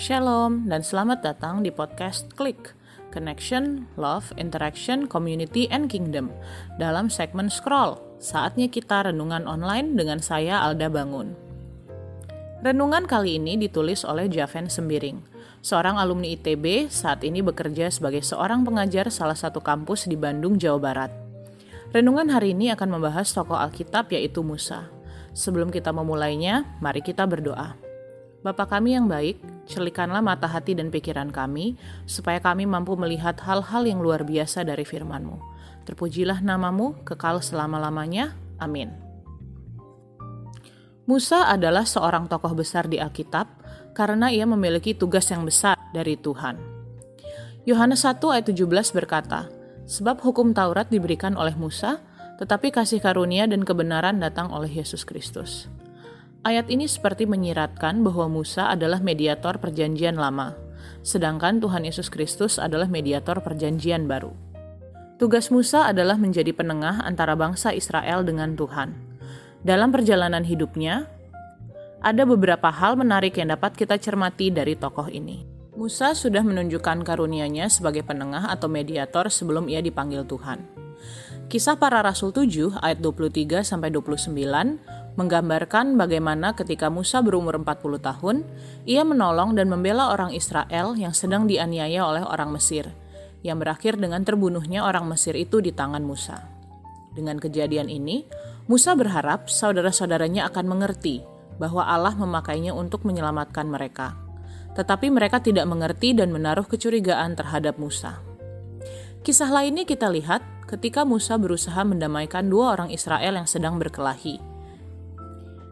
Shalom dan selamat datang di podcast Klik Connection, Love, Interaction, Community, and Kingdom dalam segmen Scroll. Saatnya kita renungan online dengan saya Alda Bangun. Renungan kali ini ditulis oleh Javen Sembiring, seorang alumni ITB saat ini bekerja sebagai seorang pengajar salah satu kampus di Bandung, Jawa Barat. Renungan hari ini akan membahas tokoh Alkitab yaitu Musa. Sebelum kita memulainya, mari kita berdoa. Bapa kami yang baik, celikanlah mata hati dan pikiran kami, supaya kami mampu melihat hal-hal yang luar biasa dari firman-Mu. Terpujilah namamu, kekal selama-lamanya. Amin. Musa adalah seorang tokoh besar di Alkitab karena ia memiliki tugas yang besar dari Tuhan. Yohanes 1 ayat 17 berkata, Sebab hukum Taurat diberikan oleh Musa, tetapi kasih karunia dan kebenaran datang oleh Yesus Kristus. Ayat ini seperti menyiratkan bahwa Musa adalah mediator Perjanjian Lama, sedangkan Tuhan Yesus Kristus adalah mediator Perjanjian Baru. Tugas Musa adalah menjadi penengah antara bangsa Israel dengan Tuhan. Dalam perjalanan hidupnya, ada beberapa hal menarik yang dapat kita cermati dari tokoh ini. Musa sudah menunjukkan karunia-Nya sebagai penengah atau mediator sebelum ia dipanggil Tuhan. Kisah para Rasul 7 ayat 23 sampai 29 menggambarkan bagaimana ketika Musa berumur 40 tahun, ia menolong dan membela orang Israel yang sedang dianiaya oleh orang Mesir, yang berakhir dengan terbunuhnya orang Mesir itu di tangan Musa. Dengan kejadian ini, Musa berharap saudara-saudaranya akan mengerti bahwa Allah memakainya untuk menyelamatkan mereka. Tetapi mereka tidak mengerti dan menaruh kecurigaan terhadap Musa. Kisah lainnya kita lihat ketika Musa berusaha mendamaikan dua orang Israel yang sedang berkelahi.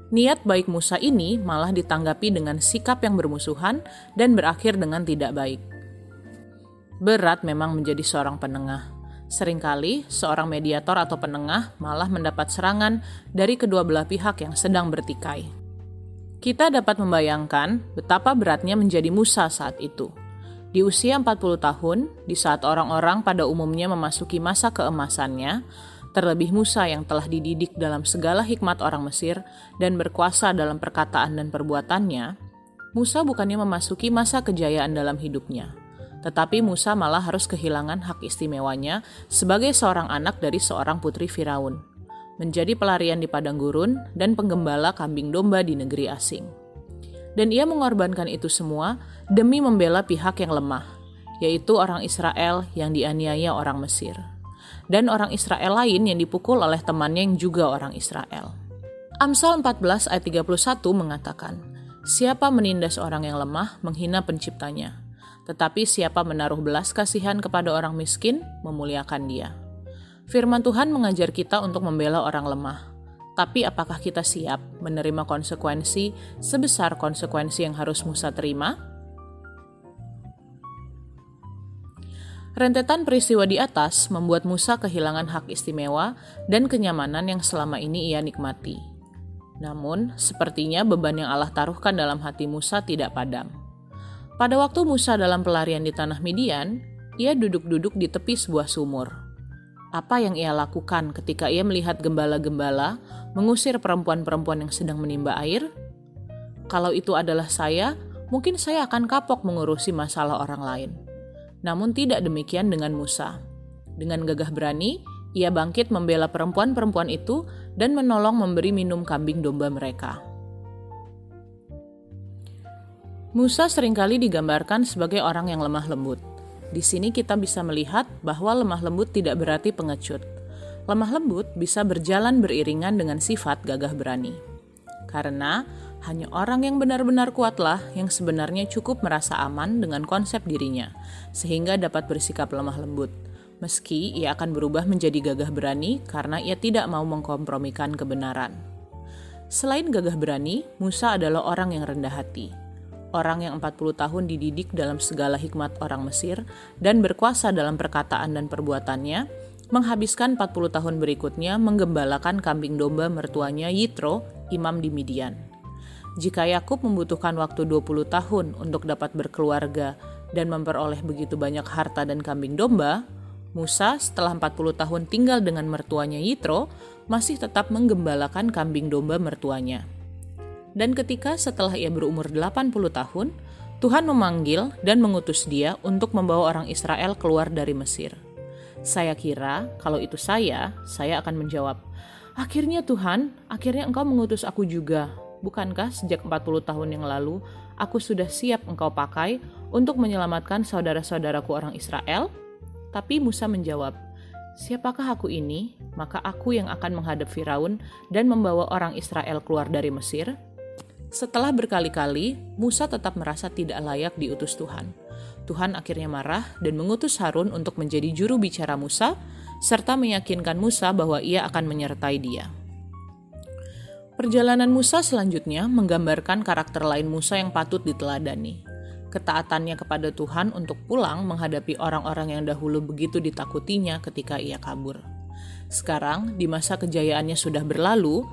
Niat baik Musa ini malah ditanggapi dengan sikap yang bermusuhan dan berakhir dengan tidak baik. Berat memang menjadi seorang penengah. Seringkali seorang mediator atau penengah malah mendapat serangan dari kedua belah pihak yang sedang bertikai. Kita dapat membayangkan betapa beratnya menjadi Musa saat itu. Di usia 40 tahun, di saat orang-orang pada umumnya memasuki masa keemasannya, terlebih Musa yang telah dididik dalam segala hikmat orang Mesir dan berkuasa dalam perkataan dan perbuatannya, Musa bukannya memasuki masa kejayaan dalam hidupnya, tetapi Musa malah harus kehilangan hak istimewanya sebagai seorang anak dari seorang putri Firaun, menjadi pelarian di padang gurun dan penggembala kambing domba di negeri asing. Dan ia mengorbankan itu semua demi membela pihak yang lemah, yaitu orang Israel yang dianiaya orang Mesir dan orang Israel lain yang dipukul oleh temannya yang juga orang Israel. Amsal 14 ayat 31 mengatakan, Siapa menindas orang yang lemah menghina penciptanya, tetapi siapa menaruh belas kasihan kepada orang miskin memuliakan dia. Firman Tuhan mengajar kita untuk membela orang lemah, tapi apakah kita siap menerima konsekuensi sebesar konsekuensi yang harus Musa terima? Rentetan peristiwa di atas membuat Musa kehilangan hak istimewa dan kenyamanan yang selama ini ia nikmati. Namun, sepertinya beban yang Allah taruhkan dalam hati Musa tidak padam. Pada waktu Musa dalam pelarian di tanah Midian, ia duduk-duduk di tepi sebuah sumur. Apa yang ia lakukan ketika ia melihat gembala-gembala mengusir perempuan-perempuan yang sedang menimba air? Kalau itu adalah saya, mungkin saya akan kapok mengurusi masalah orang lain. Namun tidak demikian dengan Musa. Dengan gagah berani, ia bangkit membela perempuan-perempuan itu dan menolong memberi minum kambing domba mereka. Musa sering kali digambarkan sebagai orang yang lemah lembut. Di sini kita bisa melihat bahwa lemah lembut tidak berarti pengecut. Lemah lembut bisa berjalan beriringan dengan sifat gagah berani. Karena hanya orang yang benar-benar kuatlah yang sebenarnya cukup merasa aman dengan konsep dirinya, sehingga dapat bersikap lemah lembut. Meski ia akan berubah menjadi gagah berani karena ia tidak mau mengkompromikan kebenaran. Selain gagah berani, Musa adalah orang yang rendah hati. Orang yang 40 tahun dididik dalam segala hikmat orang Mesir dan berkuasa dalam perkataan dan perbuatannya, menghabiskan 40 tahun berikutnya menggembalakan kambing domba mertuanya Yitro, imam di Midian. Jika Yakub membutuhkan waktu 20 tahun untuk dapat berkeluarga dan memperoleh begitu banyak harta dan kambing domba, Musa setelah 40 tahun tinggal dengan mertuanya Yitro masih tetap menggembalakan kambing domba mertuanya. Dan ketika setelah ia berumur 80 tahun, Tuhan memanggil dan mengutus dia untuk membawa orang Israel keluar dari Mesir. Saya kira kalau itu saya, saya akan menjawab, Akhirnya Tuhan, akhirnya engkau mengutus aku juga. Bukankah sejak 40 tahun yang lalu, aku sudah siap engkau pakai untuk menyelamatkan saudara-saudaraku orang Israel? Tapi Musa menjawab, Siapakah aku ini? Maka aku yang akan menghadap Firaun dan membawa orang Israel keluar dari Mesir? Setelah berkali-kali, Musa tetap merasa tidak layak diutus Tuhan. Tuhan akhirnya marah dan mengutus Harun untuk menjadi juru bicara Musa serta meyakinkan Musa bahwa ia akan menyertai dia. Perjalanan Musa selanjutnya menggambarkan karakter lain Musa yang patut diteladani. Ketaatannya kepada Tuhan untuk pulang menghadapi orang-orang yang dahulu begitu ditakutinya ketika ia kabur. Sekarang, di masa kejayaannya sudah berlalu,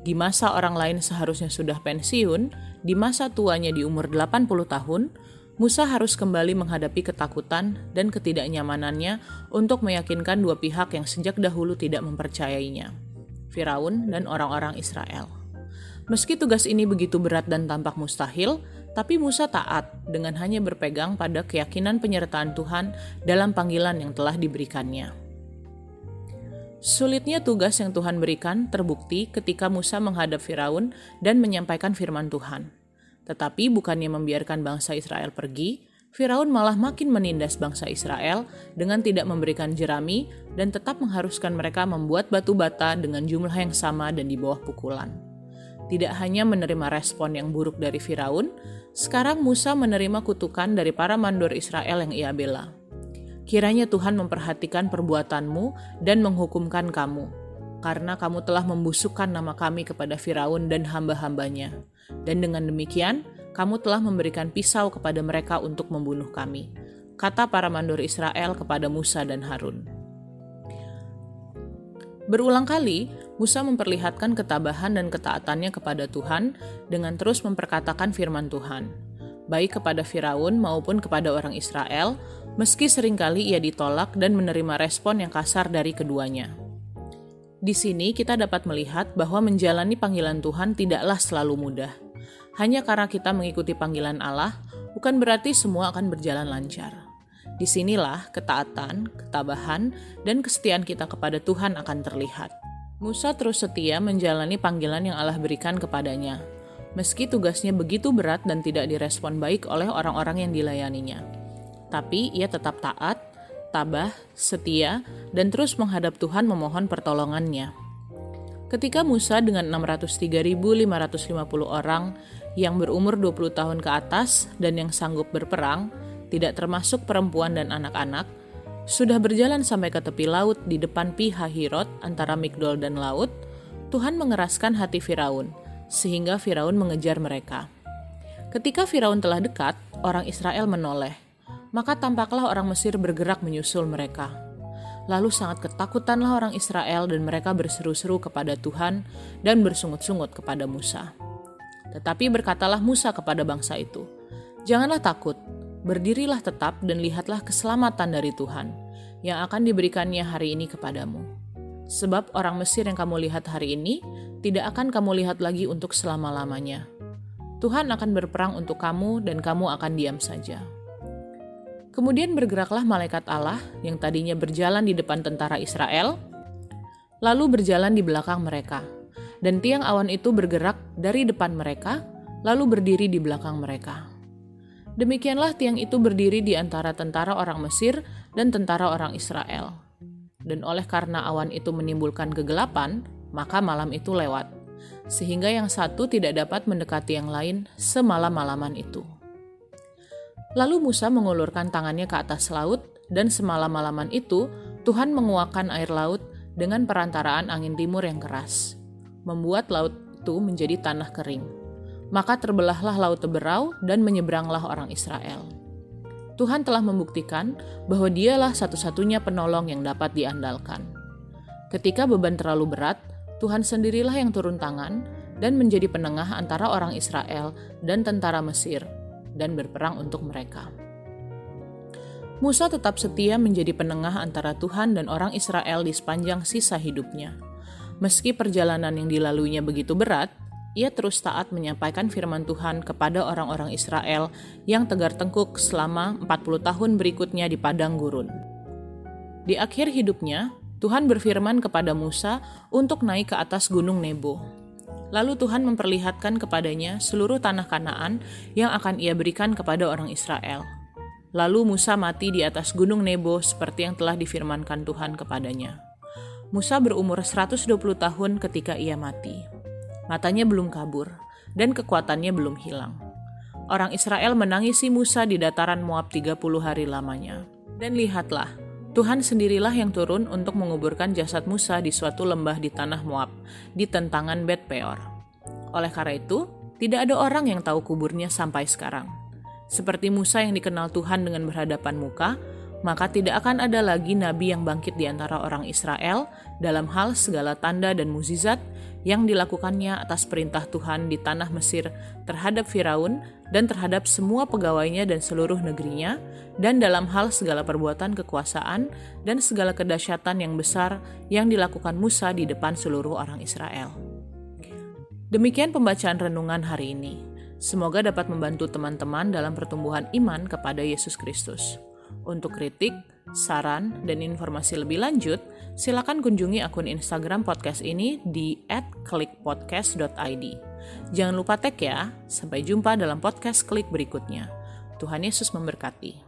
di masa orang lain seharusnya sudah pensiun, di masa tuanya di umur 80 tahun, Musa harus kembali menghadapi ketakutan dan ketidaknyamanannya untuk meyakinkan dua pihak yang sejak dahulu tidak mempercayainya, Firaun dan orang-orang Israel. Meski tugas ini begitu berat dan tampak mustahil, tapi Musa taat dengan hanya berpegang pada keyakinan penyertaan Tuhan dalam panggilan yang telah diberikannya. Sulitnya tugas yang Tuhan berikan terbukti ketika Musa menghadap Firaun dan menyampaikan firman Tuhan. Tetapi bukannya membiarkan bangsa Israel pergi, Firaun malah makin menindas bangsa Israel dengan tidak memberikan jerami dan tetap mengharuskan mereka membuat batu bata dengan jumlah yang sama dan di bawah pukulan. Tidak hanya menerima respon yang buruk dari Firaun, sekarang Musa menerima kutukan dari para mandor Israel yang ia bela. Kiranya Tuhan memperhatikan perbuatanmu dan menghukumkan kamu, karena kamu telah membusukkan nama kami kepada Firaun dan hamba-hambanya dan dengan demikian, kamu telah memberikan pisau kepada mereka untuk membunuh kami. Kata para mandor Israel kepada Musa dan Harun. Berulang kali, Musa memperlihatkan ketabahan dan ketaatannya kepada Tuhan dengan terus memperkatakan firman Tuhan, baik kepada Firaun maupun kepada orang Israel, meski sering kali ia ditolak dan menerima respon yang kasar dari keduanya. Di sini kita dapat melihat bahwa menjalani panggilan Tuhan tidaklah selalu mudah. Hanya karena kita mengikuti panggilan Allah, bukan berarti semua akan berjalan lancar. Di sinilah ketaatan, ketabahan, dan kesetiaan kita kepada Tuhan akan terlihat. Musa terus setia menjalani panggilan yang Allah berikan kepadanya, meski tugasnya begitu berat dan tidak direspon baik oleh orang-orang yang dilayaninya. Tapi ia tetap taat tabah, setia, dan terus menghadap Tuhan memohon pertolongannya. Ketika Musa dengan 603.550 orang yang berumur 20 tahun ke atas dan yang sanggup berperang, tidak termasuk perempuan dan anak-anak, sudah berjalan sampai ke tepi laut di depan Pi Hahirot antara Migdol dan laut, Tuhan mengeraskan hati Firaun, sehingga Firaun mengejar mereka. Ketika Firaun telah dekat, orang Israel menoleh, maka tampaklah orang Mesir bergerak menyusul mereka. Lalu sangat ketakutanlah orang Israel dan mereka berseru-seru kepada Tuhan dan bersungut-sungut kepada Musa. Tetapi berkatalah Musa kepada bangsa itu, Janganlah takut, berdirilah tetap dan lihatlah keselamatan dari Tuhan yang akan diberikannya hari ini kepadamu. Sebab orang Mesir yang kamu lihat hari ini tidak akan kamu lihat lagi untuk selama-lamanya. Tuhan akan berperang untuk kamu dan kamu akan diam saja. Kemudian bergeraklah malaikat Allah yang tadinya berjalan di depan tentara Israel, lalu berjalan di belakang mereka. Dan tiang awan itu bergerak dari depan mereka, lalu berdiri di belakang mereka. Demikianlah tiang itu berdiri di antara tentara orang Mesir dan tentara orang Israel. Dan oleh karena awan itu menimbulkan kegelapan, maka malam itu lewat, sehingga yang satu tidak dapat mendekati yang lain semalam-malaman itu. Lalu Musa mengulurkan tangannya ke atas laut, dan semalam-malaman itu Tuhan menguakkan air laut dengan perantaraan angin timur yang keras, membuat laut itu menjadi tanah kering. Maka terbelahlah laut teberau dan menyeberanglah orang Israel. Tuhan telah membuktikan bahwa dialah satu-satunya penolong yang dapat diandalkan. Ketika beban terlalu berat, Tuhan sendirilah yang turun tangan dan menjadi penengah antara orang Israel dan tentara Mesir dan berperang untuk mereka. Musa tetap setia menjadi penengah antara Tuhan dan orang Israel di sepanjang sisa hidupnya. Meski perjalanan yang dilaluinya begitu berat, ia terus taat menyampaikan firman Tuhan kepada orang-orang Israel yang tegar tengkuk selama 40 tahun berikutnya di padang gurun. Di akhir hidupnya, Tuhan berfirman kepada Musa untuk naik ke atas gunung Nebo. Lalu Tuhan memperlihatkan kepadanya seluruh tanah Kanaan yang akan ia berikan kepada orang Israel. Lalu Musa mati di atas gunung Nebo seperti yang telah difirmankan Tuhan kepadanya. Musa berumur 120 tahun ketika ia mati matanya belum kabur, dan kekuatannya belum hilang. Orang Israel menangisi Musa di dataran Moab 30 hari lamanya. Dan lihatlah, Tuhan sendirilah yang turun untuk menguburkan jasad Musa di suatu lembah di tanah Moab, di tentangan Bet Peor. Oleh karena itu, tidak ada orang yang tahu kuburnya sampai sekarang. Seperti Musa yang dikenal Tuhan dengan berhadapan muka, maka tidak akan ada lagi nabi yang bangkit di antara orang Israel dalam hal segala tanda dan mukjizat yang dilakukannya atas perintah Tuhan di tanah Mesir terhadap Firaun dan terhadap semua pegawainya dan seluruh negerinya, dan dalam hal segala perbuatan kekuasaan dan segala kedahsyatan yang besar yang dilakukan Musa di depan seluruh orang Israel. Demikian pembacaan renungan hari ini. Semoga dapat membantu teman-teman dalam pertumbuhan iman kepada Yesus Kristus. Untuk kritik, saran, dan informasi lebih lanjut, silakan kunjungi akun Instagram podcast ini di @klikpodcast.id. Jangan lupa tag ya. Sampai jumpa dalam podcast klik berikutnya. Tuhan Yesus memberkati.